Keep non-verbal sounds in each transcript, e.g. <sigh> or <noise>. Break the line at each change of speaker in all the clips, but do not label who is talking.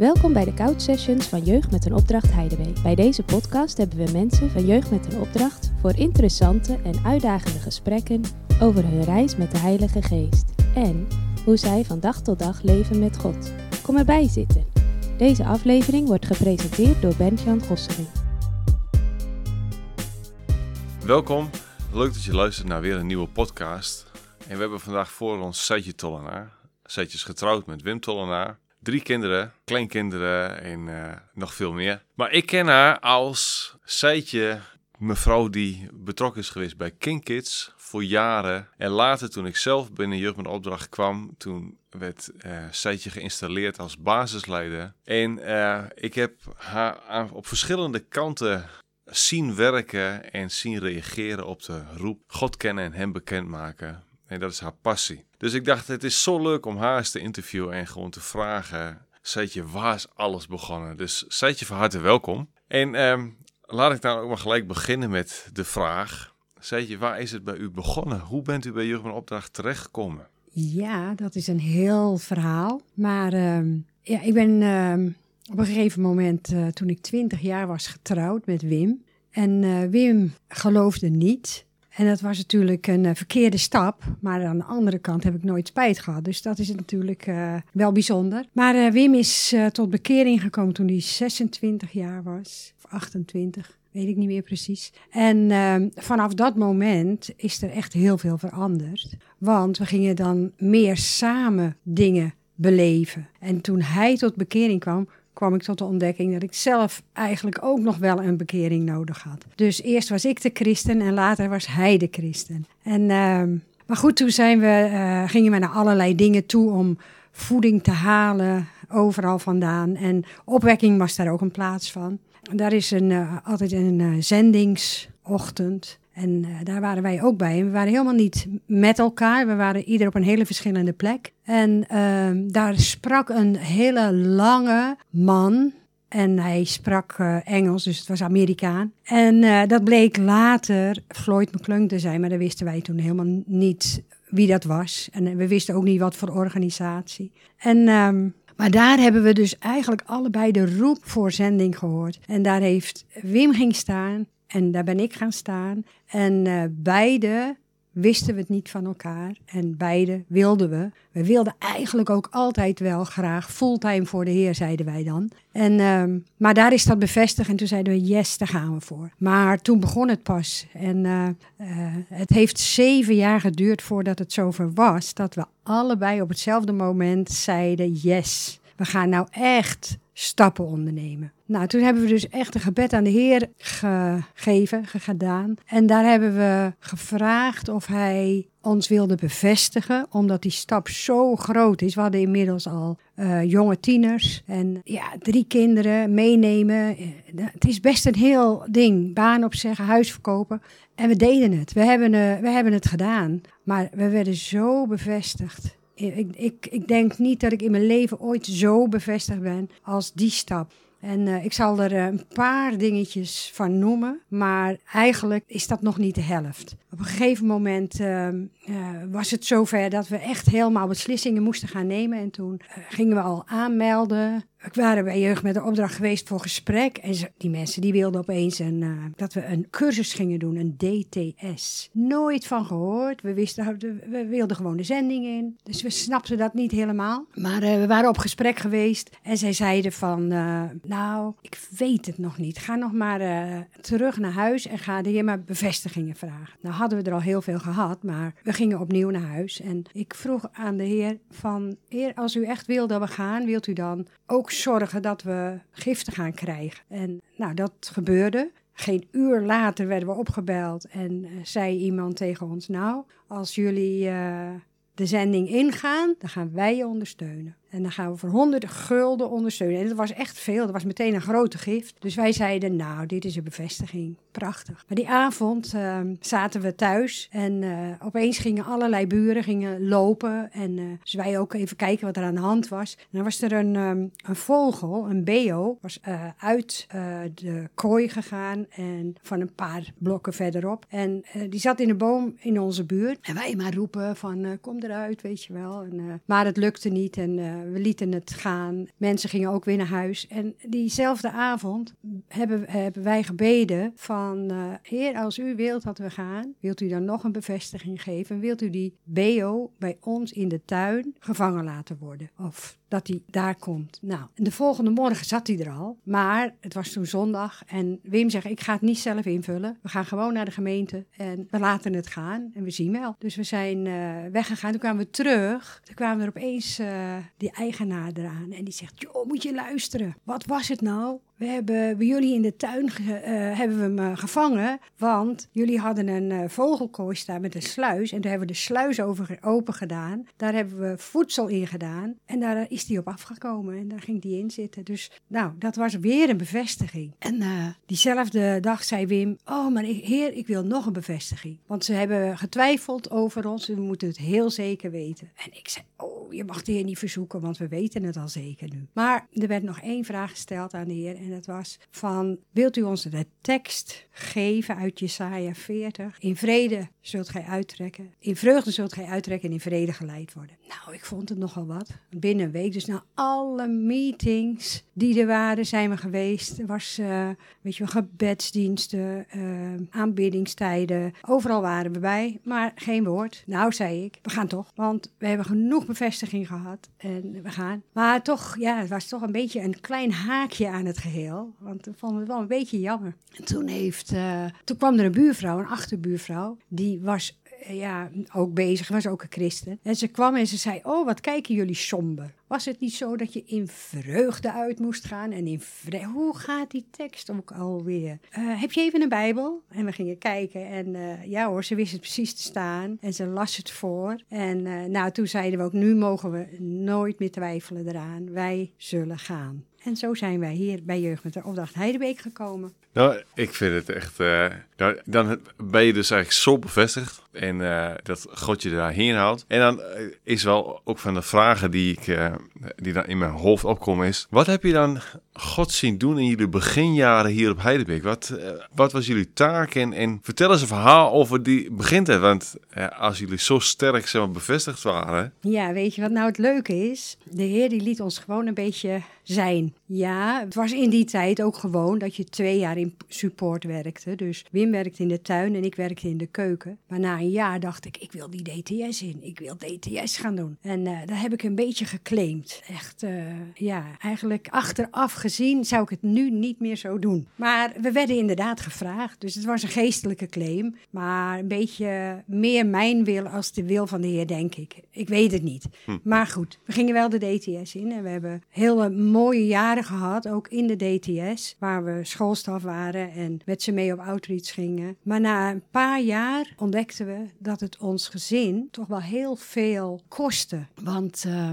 Welkom bij de Couch Sessions van Jeugd met een Opdracht Heideweek. Bij deze podcast hebben we mensen van Jeugd met een Opdracht voor interessante en uitdagende gesprekken over hun reis met de Heilige Geest en hoe zij van dag tot dag leven met God. Kom erbij zitten. Deze aflevering wordt gepresenteerd door Bert-Jan Gosseling.
Welkom, leuk dat je luistert naar weer een nieuwe podcast. En we hebben vandaag voor ons Seitje Tollenaar. Seitje is getrouwd met Wim Tollenaar. Drie kinderen, kleinkinderen en uh, nog veel meer. Maar ik ken haar als Seitje, mevrouw die betrokken is geweest bij King Kids voor jaren. En later toen ik zelf binnen Jeugd Opdracht kwam, toen werd uh, geïnstalleerd als basisleider. En uh, ik heb haar op verschillende kanten zien werken en zien reageren op de roep God kennen en hem bekendmaken. En dat is haar passie. Dus ik dacht, het is zo leuk om haar eens te interviewen en gewoon te vragen. Seitje, waar is alles begonnen? Dus Seitje, van harte welkom. En um, laat ik dan ook maar gelijk beginnen met de vraag. Seitje, waar is het bij u begonnen? Hoe bent u bij met Opdracht terechtgekomen?
Ja, dat is een heel verhaal. Maar uh, ja, ik ben uh, op een gegeven moment, uh, toen ik twintig jaar was, getrouwd met Wim. En uh, Wim geloofde niet. En dat was natuurlijk een uh, verkeerde stap. Maar aan de andere kant heb ik nooit spijt gehad. Dus dat is natuurlijk uh, wel bijzonder. Maar uh, Wim is tot bekering gekomen toen hij 26 jaar was. Of 28, weet ik niet meer precies. En ehm, vanaf dat moment is er echt heel veel veranderd. Want we gingen dan meer samen dingen beleven. En toen hij tot bekering kwam, kwam ik tot de ontdekking dat ik zelf eigenlijk ook nog wel een bekering nodig had. Dus eerst was ik de christen en later was hij de christen. En, uh, maar goed, toen zijn we, uh, gingen we naar allerlei dingen toe om voeding te halen, overal vandaan. En opwekking was daar ook een plaats van. Daar is een, uh, altijd een uh, zendingsochtend. En uh, daar waren wij ook bij. En we waren helemaal niet met elkaar. We waren ieder op een hele verschillende plek. En uh, daar sprak een hele lange man. En hij sprak uh, Engels, dus het was Amerikaan. En uh, dat bleek later Floyd McClung te zijn, maar dat wisten wij toen helemaal niet wie dat was. En we wisten ook niet wat voor organisatie. En um, maar daar hebben we dus eigenlijk allebei de roep voor zending gehoord. En daar heeft Wim ging staan en daar ben ik gaan staan. En uh, beide wisten we het niet van elkaar. En beide wilden we. We wilden eigenlijk ook altijd wel graag fulltime voor de Heer, zeiden wij dan. En, uh, maar daar is dat bevestigd en toen zeiden we, yes, daar gaan we voor. Maar toen begon het pas. En uh, uh, het heeft zeven jaar geduurd voordat het zover was, dat we allebei op hetzelfde moment zeiden, yes, we gaan nou echt stappen ondernemen. Nou, toen hebben we dus echt een gebed aan de Heer gegeven, gedaan. En daar hebben we gevraagd of hij ons wilde bevestigen, omdat die stap zo groot is. We hadden inmiddels al uh, jonge tieners en ja, drie kinderen meenemen. Het is best een heel ding. Baan opzeggen, huis verkopen. En we deden het. We hebben, uh, we hebben het gedaan. Maar we werden zo bevestigd. Ik, ik, ik denk niet dat ik in mijn leven ooit zo bevestigd ben als die stap. En uh, ik zal er uh, een paar dingetjes van noemen, maar eigenlijk is dat nog niet de helft. Op een gegeven moment uh, was het zover dat we echt helemaal beslissingen moesten gaan nemen. En toen gingen we al aanmelden. We waren bij Jeugd met de opdracht geweest voor gesprek. En die mensen die wilden opeens een, uh, dat we een cursus gingen doen, een DTS. Nooit van gehoord. We, wisten, we wilden gewoon de zending in. Dus we snapten dat niet helemaal. Maar uh, we waren op gesprek geweest. En zij zeiden van, uh, nou, ik weet het nog niet. Ga nog maar terug naar huis en ga de heer maar bevestigingen vragen. Nou hadden we er al heel veel gehad, maar we gingen opnieuw naar huis. En ik vroeg aan de heer van, heer, als u echt wil dat we gaan, wilt u dan ook zorgen dat we giften gaan krijgen. En nou, dat gebeurde. Geen uur later werden we opgebeld en uh, zei iemand tegen ons: Nou, als jullie uh, de zending ingaan, dan gaan wij je ondersteunen. En dan gaan we voor 100 gulden ondersteunen. En dat was echt veel. Dat was meteen een grote gift. Dus wij zeiden, nou, dit is een bevestiging. Prachtig. Maar die avond uh, zaten we thuis. En uh, opeens gingen allerlei buren gingen lopen. En uh, wij ook even kijken wat er aan de hand was. En dan was er een, um, een vogel, een beo, was eh, uit de kooi gegaan. En van een paar blokken verderop. En die zat in een boom in onze buurt. En wij maar roepen van, kom eruit, weet je wel. En, maar het lukte niet. En we lieten het gaan. Mensen gingen ook weer naar huis. En diezelfde avond hebben, hebben wij gebeden van... eh, Heer, als u wilt dat we gaan, wilt u dan nog een bevestiging geven? Wilt u die BO bij ons in de tuin gevangen laten worden? Of dat hij daar komt. Nou, en de volgende morgen zat hij er al. Maar het was toen zondag. En Wim zegt, ik ga het niet zelf invullen. We gaan gewoon naar de gemeente en we laten het gaan. En we zien wel. Dus we zijn eh, weggegaan. Toen kwamen we terug. Toen kwamen er opeens eh, die eigenaar eraan. En die zegt, joh, moet je luisteren. Wat was het nou? We hebben jullie in de tuin eh, hebben we hem eh, gevangen. Want jullie hadden een eh, vogelkooi staan met een sluis. En daar hebben we de sluis over, open gedaan. Daar hebben we voedsel in gedaan. En daar is hij op afgekomen. En daar ging hij in zitten. Dus nou, dat was weer een bevestiging. En diezelfde dag zei Wim: Oh, maar heer, ik wil nog een bevestiging. Want ze hebben getwijfeld over ons. We moeten het heel zeker weten. En ik zei: Oh, je mag de heer niet verzoeken, want we weten het al zeker nu. Maar er werd nog één vraag gesteld aan de heer. En dat was: van, Wilt u ons de tekst geven uit Jesaja 40? In vrede zult gij uittrekken. In vreugde zult gij uittrekken en in vrede geleid worden. Nou, ik vond het nogal wat. Binnen een week, dus na alle meetings die er waren, zijn we geweest. Er was, eh, weet je gebedsdiensten, eh, aanbiddingstijden. Overal waren we bij, maar geen woord. Nou, zei ik, we gaan toch, want we hebben genoeg bevestiging gehad en we gaan. Maar toch, ja, het was toch een beetje een klein haakje aan het geheel, want we vonden het wel een beetje jammer. En toen, heeft, eh, toen kwam er een buurvrouw, een achterbuurvrouw, die was ja, ook bezig, was ook een christen. En ze kwam en ze zei, oh, wat kijken jullie somber. Was het niet zo dat je in vreugde uit moest gaan en in? Hoe gaat die tekst ook alweer? Eh, heb je even een Bijbel? En we gingen kijken en eh, ja hoor, ze wist het precies te staan en ze las het voor. En eh, nou, toen zeiden we ook, nu mogen we nooit meer twijfelen eraan. Wij zullen gaan. En zo zijn wij hier bij Jeugd met de Opdracht Heidebeek gekomen.
Nou, ik vind het echt. eh, nou, dan ben je dus eigenlijk zo bevestigd. En eh, dat God je daarheen houdt. En dan eh, is wel ook van de vragen die, ik, die dan in mijn hoofd opkomen: is. Wat heb je dan God zien doen in jullie beginjaren hier op Heidebeek? Wat, eh, wat was jullie taak? En, en vertel eens een verhaal over die begintijd. Want eh, als jullie zo sterk zeg maar, bevestigd waren.
Ja, weet je wat nou het leuke is? De Heer die liet ons gewoon een beetje zijn. Ja, het was in die tijd ook gewoon dat je twee jaar in support werkte. Dus Wim werkte in de tuin en ik werkte in de keuken. Maar na een jaar dacht ik, ik wil die DTS in. Ik wil DTS gaan doen. En uh, dat heb ik een beetje geclaimd. Echt, uh, ja, eigenlijk achteraf gezien zou ik het nu niet meer zo doen. Maar we werden inderdaad gevraagd. Dus het was een geestelijke claim. Maar een beetje meer mijn wil als de wil van de Heer, denk ik. Ik weet het niet. Hm. Maar goed, we gingen wel de DTS in. En we hebben hele mooie jaren gehad, ook in de DTS. Waar we schoolstaf waren en met ze mee op outreach gingen. Maar na een paar jaar ontdekten we dat het ons gezin toch wel heel veel kostte. Want uh,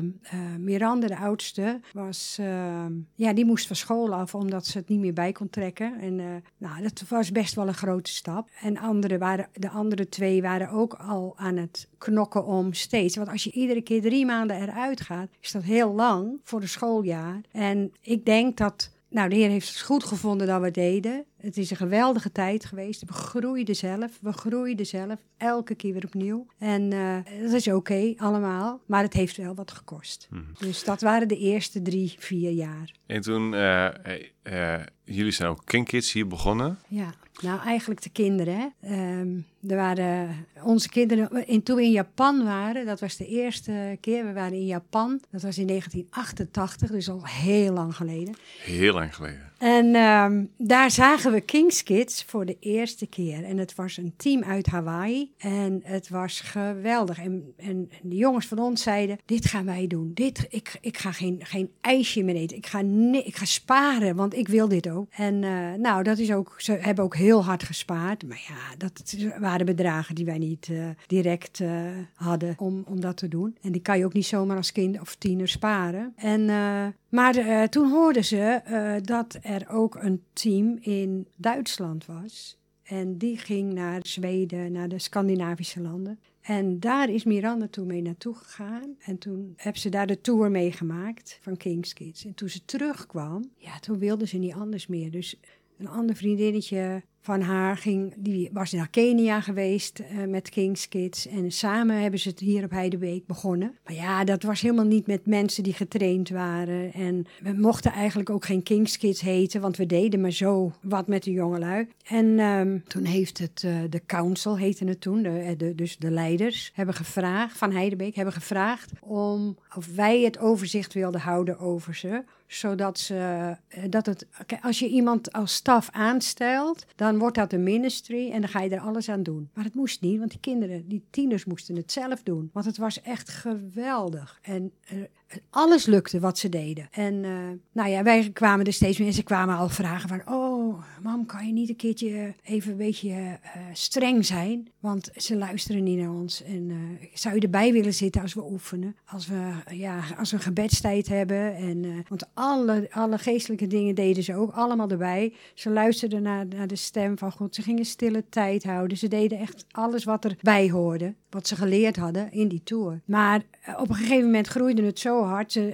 Miranda, de oudste, was, uh, ja, die moest van school af omdat ze het niet meer bij kon trekken. En uh, nou, dat was best wel een grote stap. En andere waren, de andere twee waren ook al aan het knokken om steeds. Want als je iedere keer drie maanden eruit gaat, is dat heel lang voor een schooljaar. En ik denk dat nou, de Heer heeft het goed gevonden dat we deden. Het is een geweldige tijd geweest. We groeiden zelf. We groeiden zelf. Elke keer weer opnieuw. En uh, dat is oké, okay, allemaal. Maar het heeft wel wat gekost. Mm. Dus dat waren de eerste drie, vier jaar.
En toen, uh, uh, jullie zijn ook King Kids hier begonnen.
Ja, nou eigenlijk de kinderen. Um, er waren onze kinderen, in, toen we in Japan waren, dat was de eerste keer. We waren in Japan. Dat was in 1988, dus al heel lang geleden.
Heel lang geleden.
En um, daar zagen we Kings Kids voor de eerste keer. En het was een team uit Hawaii. En het was geweldig. En, en de jongens van ons zeiden: Dit gaan wij doen. Dit, ik, ik ga geen, geen ijsje meer eten. Ik ga, nee, ik ga sparen, want ik wil dit ook. En uh, nou, dat is ook, ze hebben ook heel hard gespaard. Maar ja, dat waren bedragen die wij niet uh, direct uh, hadden om, om dat te doen. En die kan je ook niet zomaar als kind of tiener sparen. En. Maar toen hoorden ze dat er ook een team in Duitsland was. En die ging naar Zweden, naar de Scandinavische landen. En daar is Miranda toen mee naartoe gegaan. En toen hebben ze daar de tour meegemaakt van King's Kids. En toen ze terugkwam, ja, toen wilde ze niet anders meer. Dus een ander vriendinnetje van haar ging, die was naar Kenia geweest uh, met Kings Kids. En samen hebben ze het hier op Heidebeek begonnen. Maar ja, dat was helemaal niet met mensen die getraind waren. En we mochten eigenlijk ook geen Kings Kids heten, want we deden maar zo wat met de jongelui. En um, toen heeft het, uh, de council heette het toen, de, de, dus de leiders, hebben gevraagd, van Heidebeek, hebben gevraagd om of wij het overzicht wilden houden over ze zodat ze, eh, dat het, als je iemand als staf aanstelt, dan wordt dat een ministry en dan ga je er alles aan doen. Maar het moest niet, want die kinderen, die tieners moesten het zelf doen. Want het was echt geweldig. En uh, alles lukte wat ze deden. En uh, nou ja, wij kwamen er steeds meer. Ze kwamen al vragen van, oh, mam, kan je niet een keertje even een beetje uh, streng zijn? Want ze luisteren niet naar ons. En uh, zou je erbij willen zitten als we oefenen? Als we, ja, als we gebedstijd hebben. En, want alle, alle geestelijke dingen deden ze ook allemaal erbij. Ze luisterden naar, naar de stem van God. Ze gingen stille tijd houden. Ze deden echt alles wat erbij hoorde. Wat ze geleerd hadden in die tour. Maar op een gegeven moment groeide het zo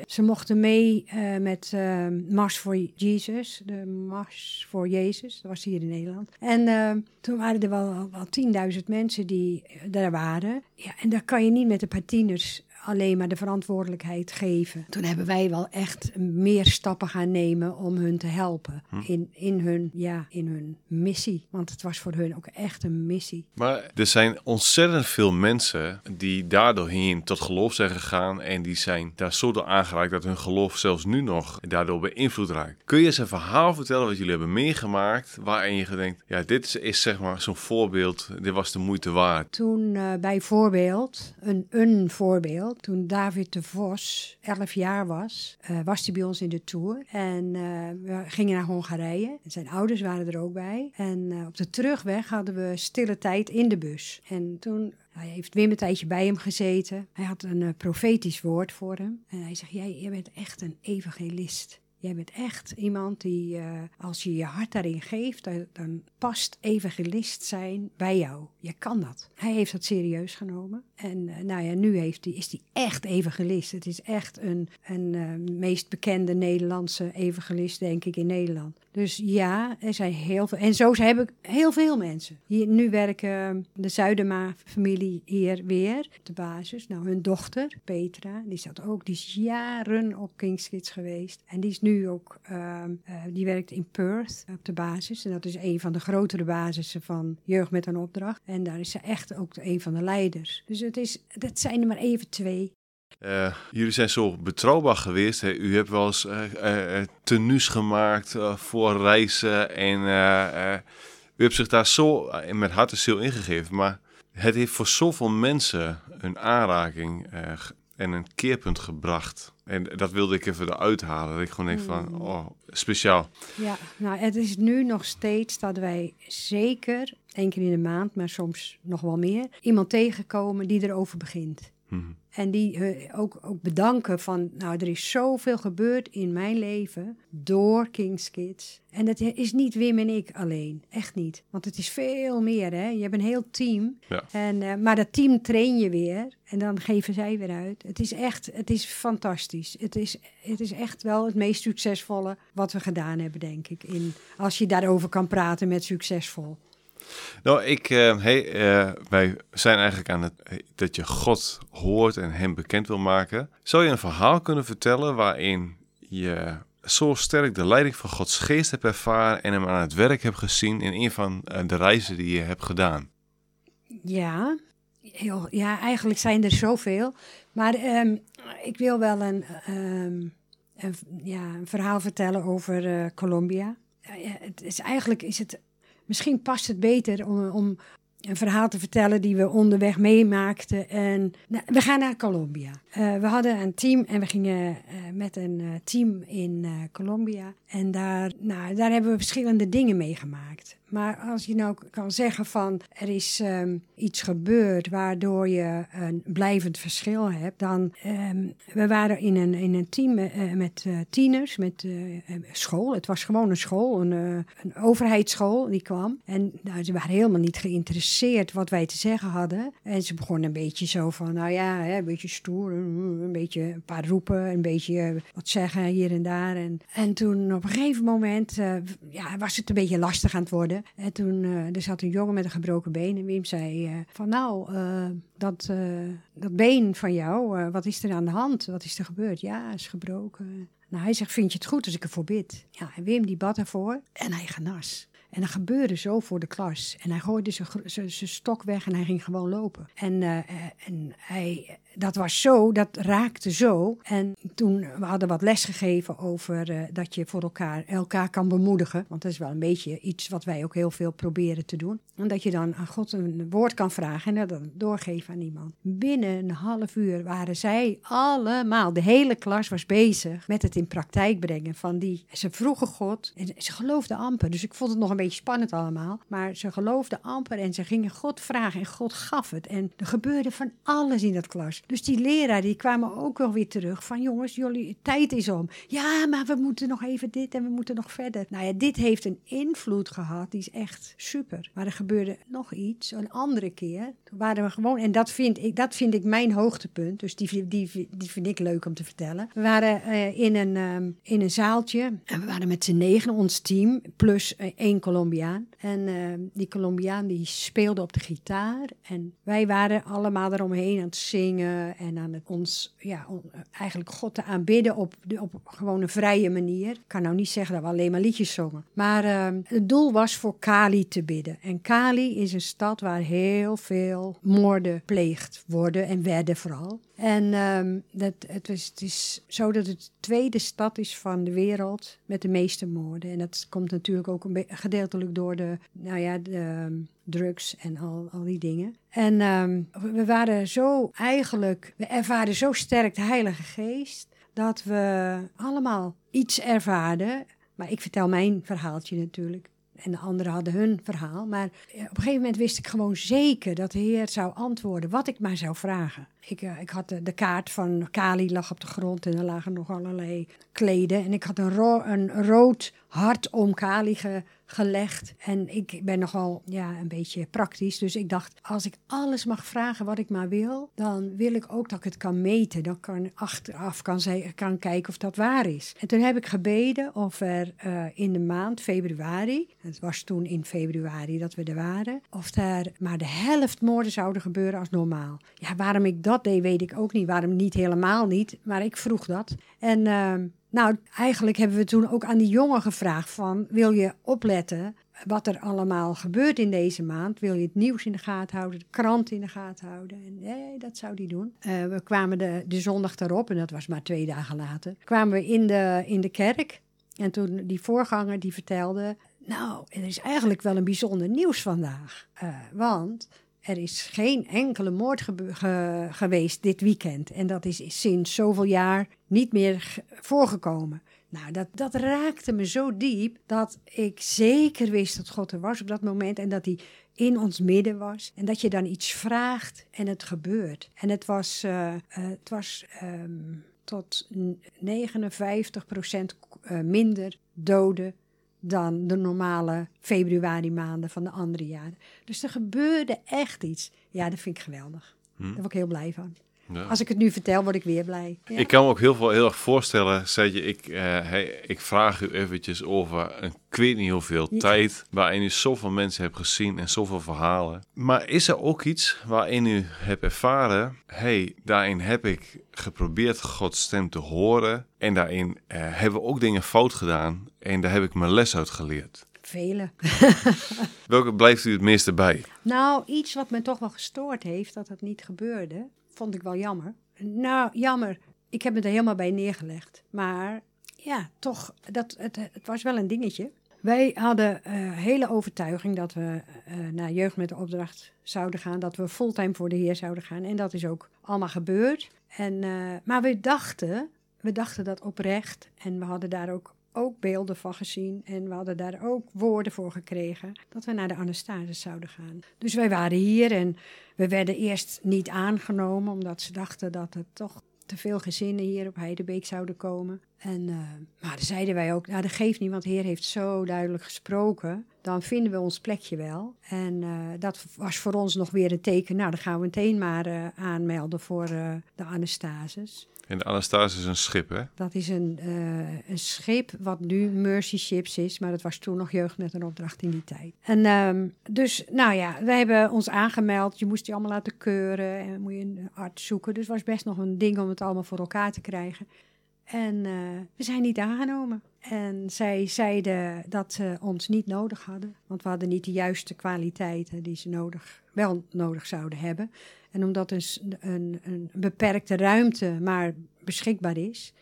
Ze, mochten mee uh, met uh, Mars voor Jezus. De Mars voor Jezus. Dat was hier in Nederland. En uh, toen waren er wel, wel 10.000 mensen die daar waren. Ja, en daar kan je niet met de paar tieners alleen maar de verantwoordelijkheid geven. Toen hebben wij wel echt meer stappen gaan nemen om hun te helpen hm. in, in, hun, ja, in hun missie. Want het was voor hun ook echt een missie.
Maar er zijn ontzettend veel mensen die daardoorheen tot geloof zijn gegaan en die zijn daar zo door aangeraakt dat hun geloof zelfs nu nog daardoor beïnvloed raakt. Kun je eens een verhaal vertellen wat jullie hebben meegemaakt waarin je denkt, ja, dit is, is zeg maar zo'n voorbeeld, dit was de moeite waard.
Toen uh, bijvoorbeeld, een, een voorbeeld, toen David de Vos 11 jaar was, uh, was hij bij ons in de tour. En uh, we gingen naar Hongarije. Zijn ouders waren er ook bij. En uh, op de terugweg hadden we stille tijd in de bus. En toen hij heeft Wim een tijdje bij hem gezeten. Hij had een profetisch woord voor hem. En hij zegt, jij, bent echt een evangelist. Jij bent echt iemand die, als je je hart daarin geeft, dan, past evangelist zijn bij jou. Je kan dat. Hij heeft dat serieus genomen. En uh, nou ja, nu heeft hij, is hij echt evangelist. Het is echt een, een uh, meest bekende Nederlandse evangelist, denk ik, in Nederland. Dus ja, er zijn heel veel. En zo heb ik heel veel mensen. Hier, nu werken de Zuidema-familie hier weer op de basis. Nou, hun dochter, Petra, die zat ook, die is jaren op King's Kids geweest. En die is nu ook, uh, uh, die werkt in Perth op de basis. En dat is een van de grotere basissen van Jeugd met een Opdracht. En daar is ze echt ook een van de leiders. Dus het is, dat zijn er maar even twee.
Uh, jullie zijn zo betrouwbaar geweest. Hè? U hebt wel eens uh, tenues gemaakt voor reizen. En u hebt zich daar zo met hart en ziel ingegeven. Maar het heeft voor zoveel mensen een aanraking en een keerpunt gebracht. En dat wilde ik even eruit halen. Dat ik gewoon denk van, mm. oh, speciaal.
Ja, nou het is nu nog steeds dat wij zeker, één keer in de maand, maar soms nog wel meer, iemand tegenkomen die erover begint. Mm. En die uh, ook, ook bedanken van, nou, er is zoveel gebeurd in mijn leven door King's Kids. En dat is niet Wim en ik alleen, echt niet. Want het is veel meer, hè. Je hebt een heel team. Ja. En, uh, maar dat team train je weer en dan geven zij weer uit. Het is echt, het is fantastisch. Het is, het is echt wel het meest succesvolle wat we gedaan hebben, denk ik. In, als je daarover kan praten met succesvol.
Nou, ik, uh, hey, uh, wij zijn eigenlijk aan het dat je God hoort en Hem bekend wil maken. Zou je een verhaal kunnen vertellen waarin je zo sterk de leiding van Gods geest hebt ervaren en Hem aan het werk hebt gezien in een van uh, de reizen die je hebt gedaan?
Ja, heel, ja eigenlijk zijn er zoveel. Maar um, ik wil wel een, een, ja, een verhaal vertellen over Colombia. het is, eigenlijk is het misschien past het beter om, om een verhaal te vertellen die we onderweg meemaakten. En nou, we gaan naar Colombia. Uh, we hadden een team en we gingen uh, met een uh, team in Colombia. En daar, nou, daar hebben we verschillende dingen meegemaakt. Maar als je nou kan zeggen van er is um, iets gebeurd waardoor je een blijvend verschil hebt, dan um, we waren in een, in een team met tieners, met school. Het was gewoon een school, een, een overheidsschool die kwam. En nou, ze waren helemaal niet geïnteresseerd wat wij te zeggen hadden. En ze begonnen een beetje zo van, nou ja, hè, een beetje stoer, een beetje een paar roepen, een beetje wat zeggen hier en daar. En, en toen op een gegeven moment ja, was het een beetje lastig aan het worden. En toen uh, er zat een jongen met een gebroken been. En Wim zei van nou, dat, dat been van jou, wat is er aan de hand? Wat is er gebeurd? Ja, is gebroken. Nou, hij zegt, vind je het goed als ik ervoor bid? Ja, en Wim die bad ervoor en hij genas. En dat gebeurde zo voor de klas. En hij gooide zijn stok weg en hij ging gewoon lopen. En, en hij, dat was zo, dat raakte zo. En toen we hadden wat les gegeven over uh, dat je voor elkaar, elkaar kan bemoedigen. Want dat is wel een beetje iets wat wij ook heel veel proberen te doen. En dat je dan aan God een woord kan vragen en dat dan doorgeven aan iemand. Binnen een half uur waren zij allemaal, de hele klas was bezig met het in praktijk brengen van die. Ze vroegen God en ze geloofden amper. Dus ik vond het nog een beetje spannend allemaal. Maar ze geloofden amper en ze gingen God vragen en God gaf het. En er gebeurde van alles in dat klas. Dus die leraar die kwamen ook wel weer terug van jongens, jullie tijd is om. Ja, maar we moeten nog even dit en we moeten nog verder. Nou ja, dit heeft een invloed gehad, die is echt super. Maar er gebeurde nog iets, een andere keer. Toen waren we gewoon, en dat vind ik, dat vind ik mijn hoogtepunt, dus die, die, die vind ik leuk om te vertellen. We waren uh, in, een, um, in een zaaltje en we waren met z'n negen, ons team, plus uh, één Colombiaan. En uh, die Colombiaan die speelde op de gitaar en wij waren allemaal eromheen aan het zingen en aan ons, ja, on, eigenlijk God te aanbidden op, op gewoon een vrije manier. Ik kan nou niet zeggen dat we alleen maar liedjes zongen. Maar uh, het doel was voor Kali te bidden. En Kali is een stad waar heel veel moorden pleegd worden en werden vooral. En um, dat, het, is, is zo dat het de tweede stad is van de wereld met de meeste moorden. En dat komt natuurlijk ook een gedeeltelijk door de, nou ja, de um, drugs en al, al die dingen. En um, we waren zo eigenlijk, we ervaren zo sterk de Heilige Geest dat we allemaal iets ervaarden. Maar ik vertel mijn verhaaltje natuurlijk. En de anderen hadden hun verhaal. Maar op een gegeven moment wist ik gewoon zeker dat de Heer zou antwoorden wat ik maar zou vragen. Ik, uh, ik had de, kaart van Kali lag op de grond en er lagen nog allerlei kleden. En ik had een, een rood hart om Kali ge gelegd. En ik ben nogal ja, een beetje praktisch. Dus ik dacht, als ik alles mag vragen wat ik maar wil, dan wil ik ook dat ik het kan meten. Dan kan achteraf kan, kan kijken of dat waar is. En toen heb ik gebeden of er uh, in de maand februari, het was toen in februari dat we er waren, of er maar de helft moorden zouden gebeuren als normaal. Ja, waarom ik dat deed, weet ik ook niet. Waarom niet helemaal niet, maar ik vroeg dat. En uh, nou, eigenlijk hebben we toen ook aan die jongen gevraagd van, wil je opletten wat er allemaal gebeurt in deze maand? Wil je het nieuws in de gaten houden, de krant in de gaten houden? En nee, dat zou die doen. Uh, we kwamen de, de zondag erop, en dat was maar twee dagen later, kwamen we in de, in de kerk. En toen die voorganger die vertelde, nou, er is eigenlijk wel een bijzonder nieuws vandaag. Uh, want er is geen enkele moord ge ge geweest dit weekend. En dat is sinds zoveel jaar niet meer voorgekomen. Nou, dat, dat raakte me zo diep dat ik zeker wist dat God er was op dat moment en dat hij in ons midden was. En dat je dan iets vraagt en het gebeurt. En het was, uh, uh, het was um, tot 59 procent uh, minder doden dan de normale februari maanden van de andere jaren. Dus er gebeurde echt iets. Ja, dat vind ik geweldig. Daar word ik heel blij van. Ja. Als ik het nu vertel, word ik weer blij.
Ja. Ik kan me ook heel, veel, heel erg voorstellen, zei je, ik, uh, hey, ik vraag u eventjes over een ik weet niet hoeveel ja. tijd waarin u zoveel mensen hebt gezien en zoveel verhalen. Maar is er ook iets waarin u hebt ervaren, hey, daarin heb ik geprobeerd Gods stem te horen en daarin uh, hebben we ook dingen fout gedaan en daar heb ik mijn les uit geleerd?
Vele. <laughs>
Welke blijft u het meeste bij?
Nou, iets wat me toch wel gestoord heeft dat het niet gebeurde vond ik wel jammer. Nou, jammer. Ik heb me er helemaal bij neergelegd. Maar ja, toch, dat, het, het was wel een dingetje. Wij hadden uh, hele overtuiging dat we uh, naar jeugd met de opdracht zouden gaan. Dat we fulltime voor de Heer zouden gaan. En dat is ook allemaal gebeurd. En, uh, maar we dachten, we dachten dat oprecht. En we hadden daar ook ook beelden van gezien en we hadden daar ook woorden voor gekregen dat we naar de Anastasis zouden gaan. Dus wij waren hier en we werden eerst niet aangenomen omdat ze dachten dat er toch te veel gezinnen hier op Heidebeek zouden komen. En, uh, maar zeiden wij ook, nou dat geeft niet, want de Heer heeft zo duidelijk gesproken. Dan vinden we ons plekje wel. En uh, dat was voor ons nog weer een teken. Nou, dan gaan we meteen maar uh, aanmelden voor de Anastasis.
En de Anastasia is een schip, hè?
Dat is een, een schip wat nu Mercy Ships is, maar dat was toen nog jeugd met een opdracht in die tijd. En um, dus, nou ja, wij hebben ons aangemeld. Je moest die allemaal laten keuren en moet je een arts zoeken. Dus het was best nog een ding om het allemaal voor elkaar te krijgen. En we zijn niet aangenomen. En zij zeiden dat ze ons niet nodig hadden, want we hadden niet de juiste kwaliteiten die ze nodig, wel nodig zouden hebben. En omdat een, een, een beperkte ruimte maar beschikbaar is,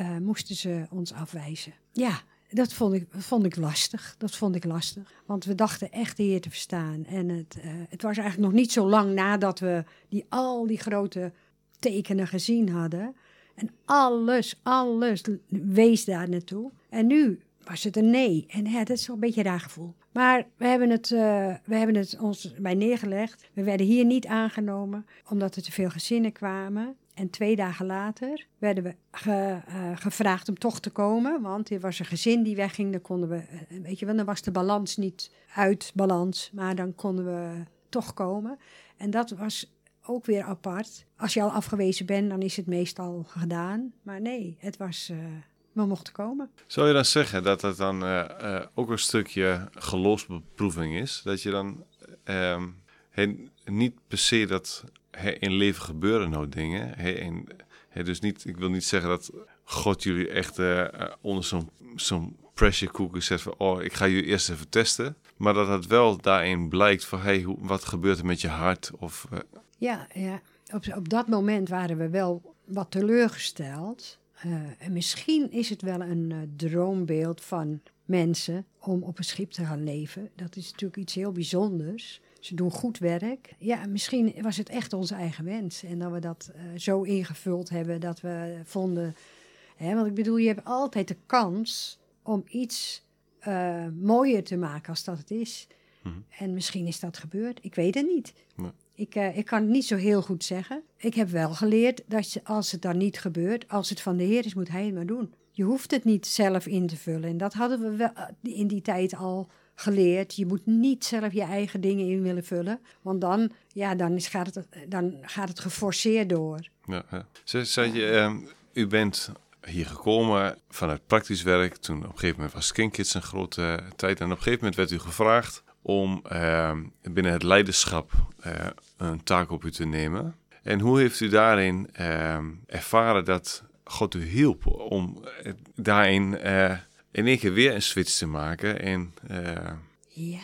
uh, moesten ze ons afwijzen. Ja, dat vond ik, vond ik lastig. Dat vond ik lastig. Want we dachten echt de Heer te verstaan. En het, uh, het was eigenlijk nog niet zo lang nadat we die, al die grote tekenen gezien hadden. En alles, alles wees daar naartoe. En nu was het een nee. En ja, dat is wel een beetje raar gevoel. Maar we hebben, het, uh, we hebben het ons bij neergelegd. We werden hier niet aangenomen omdat er te veel gezinnen kwamen. En twee dagen later werden we ge, uh, gevraagd om toch te komen. Want er was een gezin die wegging. Dan konden we, uh, weet je wel, dan was de balans niet uit balans. Maar dan konden we toch komen. En dat was ook weer apart. Als je al afgewezen bent, dan is het meestal gedaan. Maar nee, het was. We mochten komen.
Zou je dan zeggen dat dat dan uh, uh, ook een stukje geloofsbeproeving is? Dat je dan uh, niet per se dat in leven gebeuren nou dingen. en, dus niet, ik wil niet zeggen dat God jullie echt onder zo'n zo'n pressure cooker zet van... oh, ik ga jullie eerst even testen. Maar dat het wel daarin blijkt van... hey, hoe, wat gebeurt er met je hart? Of,
ja, ja. Op, op dat moment waren we wel wat teleurgesteld. Uh, en misschien is het wel een uh, droombeeld van mensen om op een schip te gaan leven. Dat is natuurlijk iets heel bijzonders. Ze doen goed werk. Ja, misschien was het echt onze eigen wens. En dat we dat uh, zo ingevuld hebben dat we vonden. Hè, want ik bedoel, je hebt altijd de kans om iets mooier te maken als dat het is. Mm -hmm. En misschien is dat gebeurd. Ik weet het niet. Nee. Ik, uh, ik kan het niet zo heel goed zeggen. Ik heb wel geleerd dat als het dan niet gebeurt, als het van de Heer is, moet Hij het maar doen. Je hoeft het niet zelf in te vullen. En dat hadden we wel in die tijd al geleerd. Je moet niet zelf je eigen dingen in willen vullen. Want dan, ja, dan, is, gaat, het, dan gaat het geforceerd door.
Ja, ja. Zei je, uh, u bent hier gekomen vanuit praktisch werk. Toen op een gegeven moment was Skinkids een grote tijd. En op een gegeven moment werd u gevraagd om uh, binnen het leiderschap uh, een taak op u te nemen. En hoe heeft u daarin uh, ervaren dat God u hielp om daarin in één keer weer een switch te maken? En,
Ja,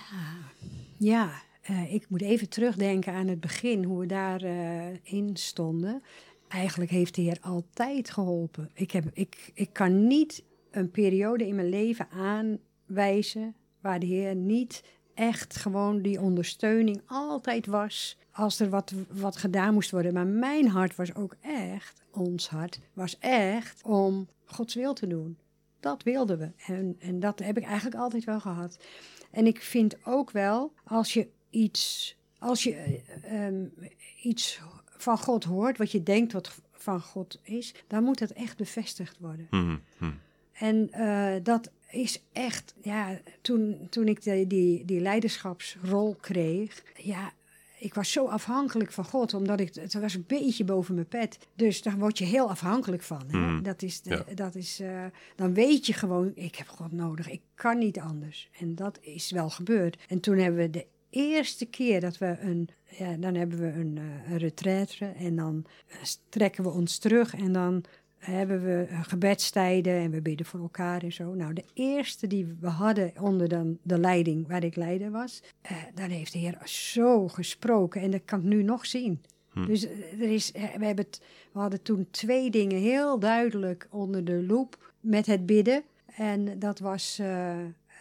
ja. ik moet even terugdenken aan het begin, hoe we daarin in stonden. Eigenlijk heeft de Heer altijd geholpen. Ik, heb, ik, ik kan niet een periode in mijn leven aanwijzen waar de Heer niet echt gewoon die ondersteuning altijd was als er wat, wat gedaan moest worden. Maar mijn hart was ook echt, ons hart, was echt om Gods wil te doen. Dat wilden we. En, en dat heb ik eigenlijk altijd wel gehad. En ik vind ook wel, als je iets, als je, um, iets van God hoort, wat je denkt wat van God is, dan moet dat echt bevestigd worden.
Mm -hmm.
En uh, dat is echt, ja, toen, toen ik de, die, die leiderschapsrol kreeg, ja, ik was zo afhankelijk van God, omdat ik, het was een beetje boven mijn pet. Dus daar word je heel afhankelijk van. Hè?
Mm.
Dat is, de,
Ja.
dat is uh, dan weet je gewoon, ik heb God nodig, ik kan niet anders. En dat is wel gebeurd. En toen hebben we de eerste keer dat we een, ja, dan hebben we een, uh, een retraite en dan uh, trekken we ons terug en dan hebben we uh, gebedstijden en we bidden voor elkaar en zo. Nou, de eerste die we hadden onder dan de leiding waar ik leider was, uh, daar heeft de Heer zo gesproken en dat kan ik nu nog zien.
Hm.
Dus uh, er is, we, hebben het, we hadden toen twee dingen heel duidelijk onder de loep met het bidden. En dat was uh,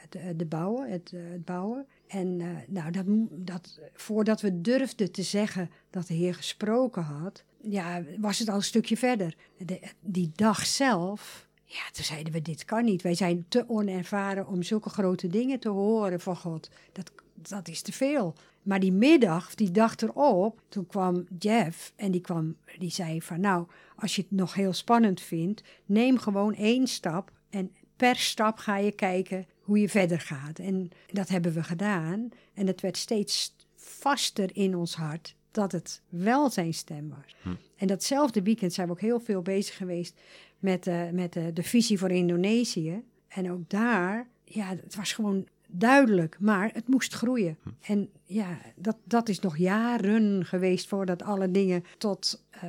de, de bouwen, het, het bouwen. En uh, nou, dat, dat, voordat we durfden te zeggen dat de Heer gesproken had, ja, was het al een stukje verder. De, die dag zelf, ja, toen zeiden we, dit kan niet. Wij zijn te onervaren om zulke grote dingen te horen van God. Dat, dat is te veel. Maar die middag, die dag erop, toen kwam Jeff en die, kwam, die zei van, nou, als je het nog heel spannend vindt, neem gewoon één stap en per stap ga je kijken hoe je verder gaat. En dat hebben we gedaan. En het werd steeds vaster in ons hart dat het wel zijn stem was.
Hm.
En datzelfde weekend zijn we ook heel veel bezig geweest met, eh, met eh, de visie voor Indonesië. En ook daar, ja, het was gewoon duidelijk, maar het moest groeien. En ja, dat, dat is nog jaren geweest voordat alle dingen tot eh,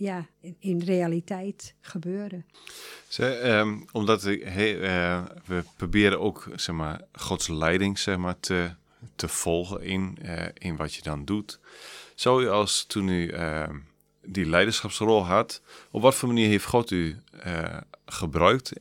ja, in, realiteit gebeuren.
Ehm, omdat eh, we proberen ook zeg maar, Gods leiding zeg maar, te, te volgen in, eh, in wat je dan doet. Zou je als toen u ehm, die leiderschapsrol had, op wat voor manier heeft God u eh, gebruikt?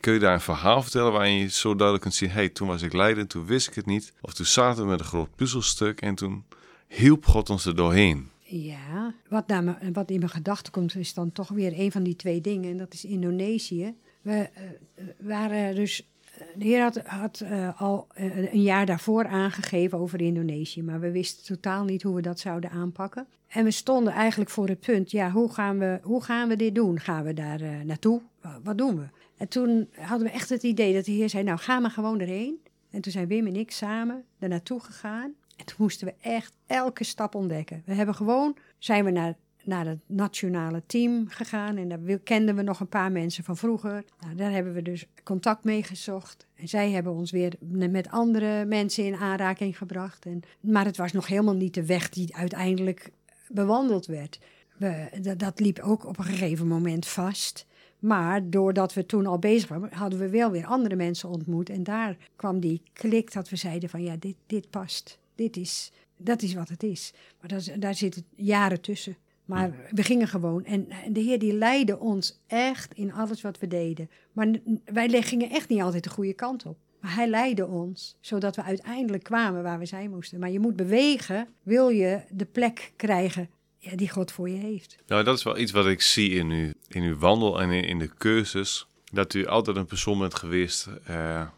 Kun je daar een verhaal vertellen waarin je zo duidelijk kunt zien: hey, toen was ik leider, toen wist ik het niet. Of toen zaten we met een groot puzzelstuk en toen hielp God ons er doorheen.
Ja, wat, me, wat in mijn gedachten komt, is dan toch weer een van die twee dingen. En dat is Indonesië. We eh, waren dus. De Heer had, eh, al eh, een jaar daarvoor aangegeven over Indonesië, maar we wisten totaal niet hoe we dat zouden aanpakken. En we stonden eigenlijk voor het punt: ja, hoe gaan we, hoe gaan we dit doen? Gaan we daar eh, naartoe? Wa- Wat doen we? En toen hadden we echt het idee dat de Heer zei: Nou, ga maar gewoon erheen. En toen zijn Wim en ik samen daar naartoe gegaan. En toen moesten we echt elke stap ontdekken. We hebben gewoon, zijn we naar, naar het nationale team gegaan. En daar kenden we nog een paar mensen van vroeger. Nou, daar hebben we dus contact mee gezocht. En zij hebben ons weer met andere mensen in aanraking gebracht. En, maar het was nog helemaal niet de weg die uiteindelijk bewandeld werd. We, dat, dat liep ook op een gegeven moment vast. Maar doordat we toen al bezig waren, hadden we wel weer andere mensen ontmoet. En daar kwam die klik dat we zeiden van ja, dit, dit past. Dit is, dat is wat het is. Maar dat, daar zitten jaren tussen. Maar we gingen gewoon. En, de Heer die leidde ons echt in alles wat we deden. Maar wij gingen echt niet altijd de goede kant op. Maar hij leidde ons, zodat we uiteindelijk kwamen waar we zijn moesten. Maar je moet bewegen, wil je de plek krijgen ja, die God voor je heeft.
Nou, dat is wel iets wat ik zie in, u, in uw wandel en in, in de cursus. Dat u altijd een persoon bent geweest eh, eh,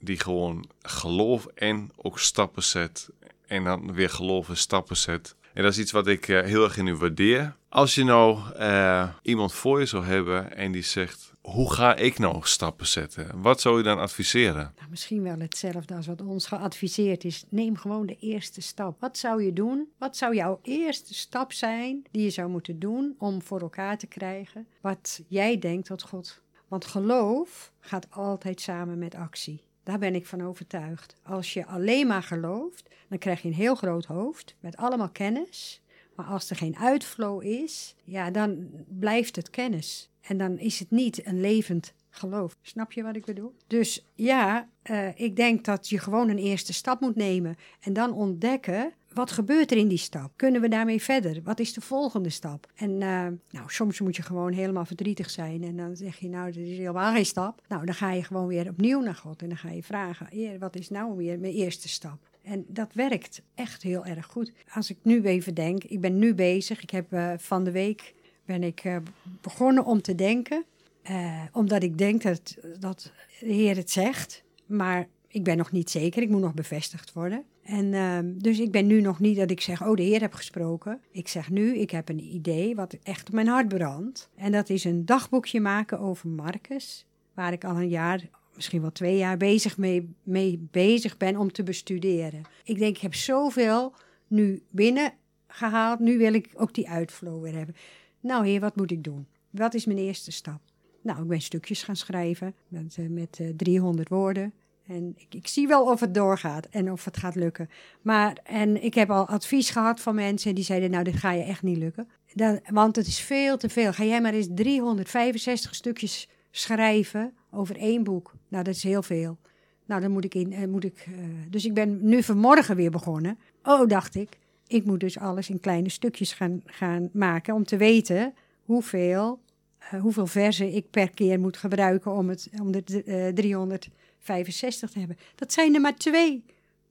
die gewoon geloof en ook stappen zet. En dan weer geloof en stappen zet. En dat is iets wat ik eh, heel erg in u waardeer. Als je nou eh, iemand voor je zou hebben en die zegt... Hoe ga ik nou stappen zetten? Wat zou je dan adviseren?
Nou, misschien wel hetzelfde als wat ons geadviseerd is. Neem gewoon de eerste stap. Wat zou je doen? Wat zou jouw eerste stap zijn die je zou moeten doen om voor elkaar te krijgen wat jij denkt dat God. Want geloof gaat altijd samen met actie. Daar ben ik van overtuigd. Als je alleen maar gelooft, dan krijg je een heel groot hoofd met allemaal kennis. Maar als er geen uitflow is, ja, dan blijft het kennis. En dan is het niet een levend geloof. Snap je wat ik bedoel? Dus ja, eh, ik denk dat je gewoon een eerste stap moet nemen. En dan ontdekken, wat gebeurt er in die stap? Kunnen we daarmee verder? Wat is de volgende stap? En eh, nou, soms moet je gewoon helemaal verdrietig zijn. En dan zeg je, nou, dit is helemaal geen stap. Nou, dan ga je gewoon weer opnieuw naar God. En dan ga je vragen, wat is nou weer mijn eerste stap? En dat werkt echt heel erg goed. Als ik nu even denk, ik ben nu bezig. Ik heb eh, van de week ben ik eh, begonnen om te denken. omdat ik denk dat, dat de Heer het zegt. Maar ik ben nog niet zeker. Ik moet nog bevestigd worden. En ehm, dus ik ben nu nog niet dat ik zeg, oh de Heer heb gesproken. Ik zeg nu, ik heb een idee wat echt op mijn hart brandt. En dat is een dagboekje maken over Marcus. Waar ik al een jaar, misschien wel twee jaar bezig mee, bezig ben om te bestuderen. Ik denk, ik heb zoveel nu binnengehaald. Nu wil ik ook die uitflow weer hebben. Nou heer, wat moet ik doen? Wat is mijn eerste stap? Nou, ik ben stukjes gaan schrijven met, eh, met eh, 300 woorden. En ik, zie wel of het doorgaat en of het gaat lukken. Maar, en ik heb al advies gehad van mensen die zeiden: Nou, dit ga je echt niet lukken. Dan, want het is veel te veel. Ga jij maar eens 365 stukjes schrijven over één boek. Nou, dat is heel veel. Nou, dan moet ik in. Eh, moet ik, eh, dus ik ben nu vanmorgen weer begonnen. Oh, dacht ik. Ik moet dus alles in kleine stukjes gaan, gaan maken om te weten hoeveel, eh, hoeveel verzen ik per keer moet gebruiken om, het, om de 300. 65 te hebben. Dat zijn er maar twee.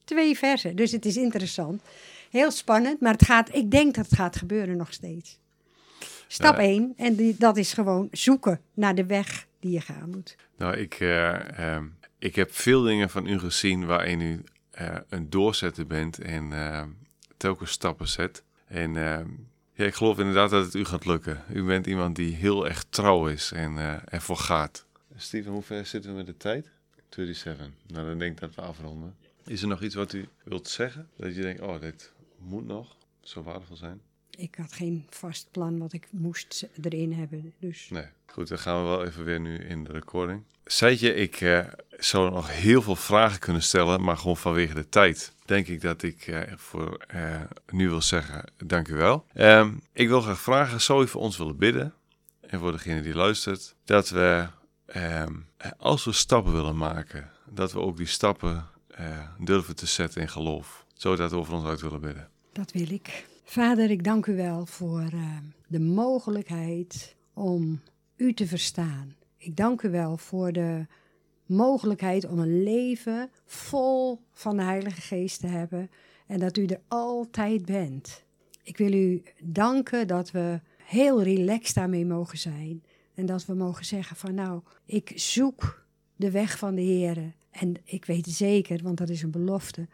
Twee versen. Dus het is interessant. Heel spannend, maar het gaat, ik denk dat het gaat gebeuren nog steeds. Stap 1, en die, dat is gewoon zoeken naar de weg die je gaan moet.
Nou, ik, eh, ehm, ik heb veel dingen van u gezien waarin u eh, een doorzetter bent en ehm, telkens stappen zet. En ehm, ja, ik geloof inderdaad dat het u gaat lukken. U bent iemand die heel erg trouw is en eh, ervoor gaat. Steven, hoe ver zitten we met de tijd? 37. Nou, dan denk ik dat we afronden. Is er nog iets wat u wilt zeggen? Dat je denkt, oh, dit moet nog? zo waardevol zijn?
Ik had geen vast plan wat ik moest erin hebben. Dus
Nee. Goed, dan gaan we wel even weer nu in de recording. Seitje, ik eh, zou nog heel veel vragen kunnen stellen, maar gewoon vanwege de tijd denk ik dat ik eh, voor eh, nu wil zeggen dank u wel. Ehm, ik wil graag vragen, zou u voor ons willen bidden? En voor degene die luistert, dat we ehm, als we stappen willen maken, dat we ook die stappen eh, durven te zetten in geloof. Zou u dat over ons uit willen bidden?
dat wil ik. Vader, ik dank u wel voor eh, de mogelijkheid om u te verstaan. Ik dank u wel voor de mogelijkheid om een leven vol van de Heilige Geest te hebben en dat u er altijd bent. Ik wil u danken dat we heel relaxed daarmee mogen zijn en dat we mogen zeggen van nou, ik zoek de weg van de Heer en ik weet zeker, want dat is een belofte,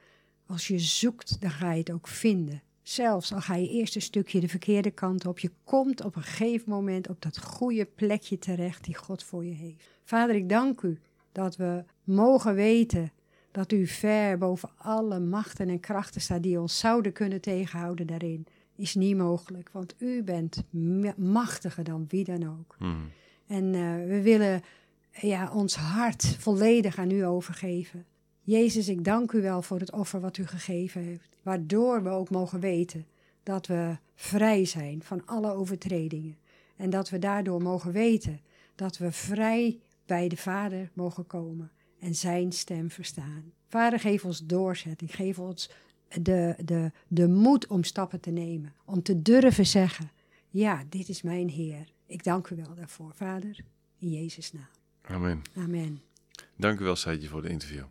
als je zoekt, dan ga je het ook vinden. Zelfs al ga je eerst een stukje de verkeerde kant op, je komt op een gegeven moment op dat goede plekje terecht die God voor je heeft. Vader, ik dank u dat we mogen weten dat u ver boven alle machten en krachten staat die ons zouden kunnen tegenhouden daarin. Is niet mogelijk, want u bent ma- machtiger dan wie dan ook.
Hmm.
En eh, we willen ja, ons hart volledig aan u overgeven. Jezus, ik dank u wel voor het offer wat u gegeven heeft. Waardoor we ook mogen weten dat we vrij zijn van alle overtredingen. En dat we daardoor mogen weten dat we vrij bij de Vader mogen komen en zijn stem verstaan. Vader, geef ons doorzetting. Geef ons de, de, de moed om stappen te nemen. Om te durven zeggen, ja, dit is mijn Heer. Ik dank u wel daarvoor, Vader. In Jezus' naam.
Amen.
Amen.
Dank u wel, Seitje, voor de interview.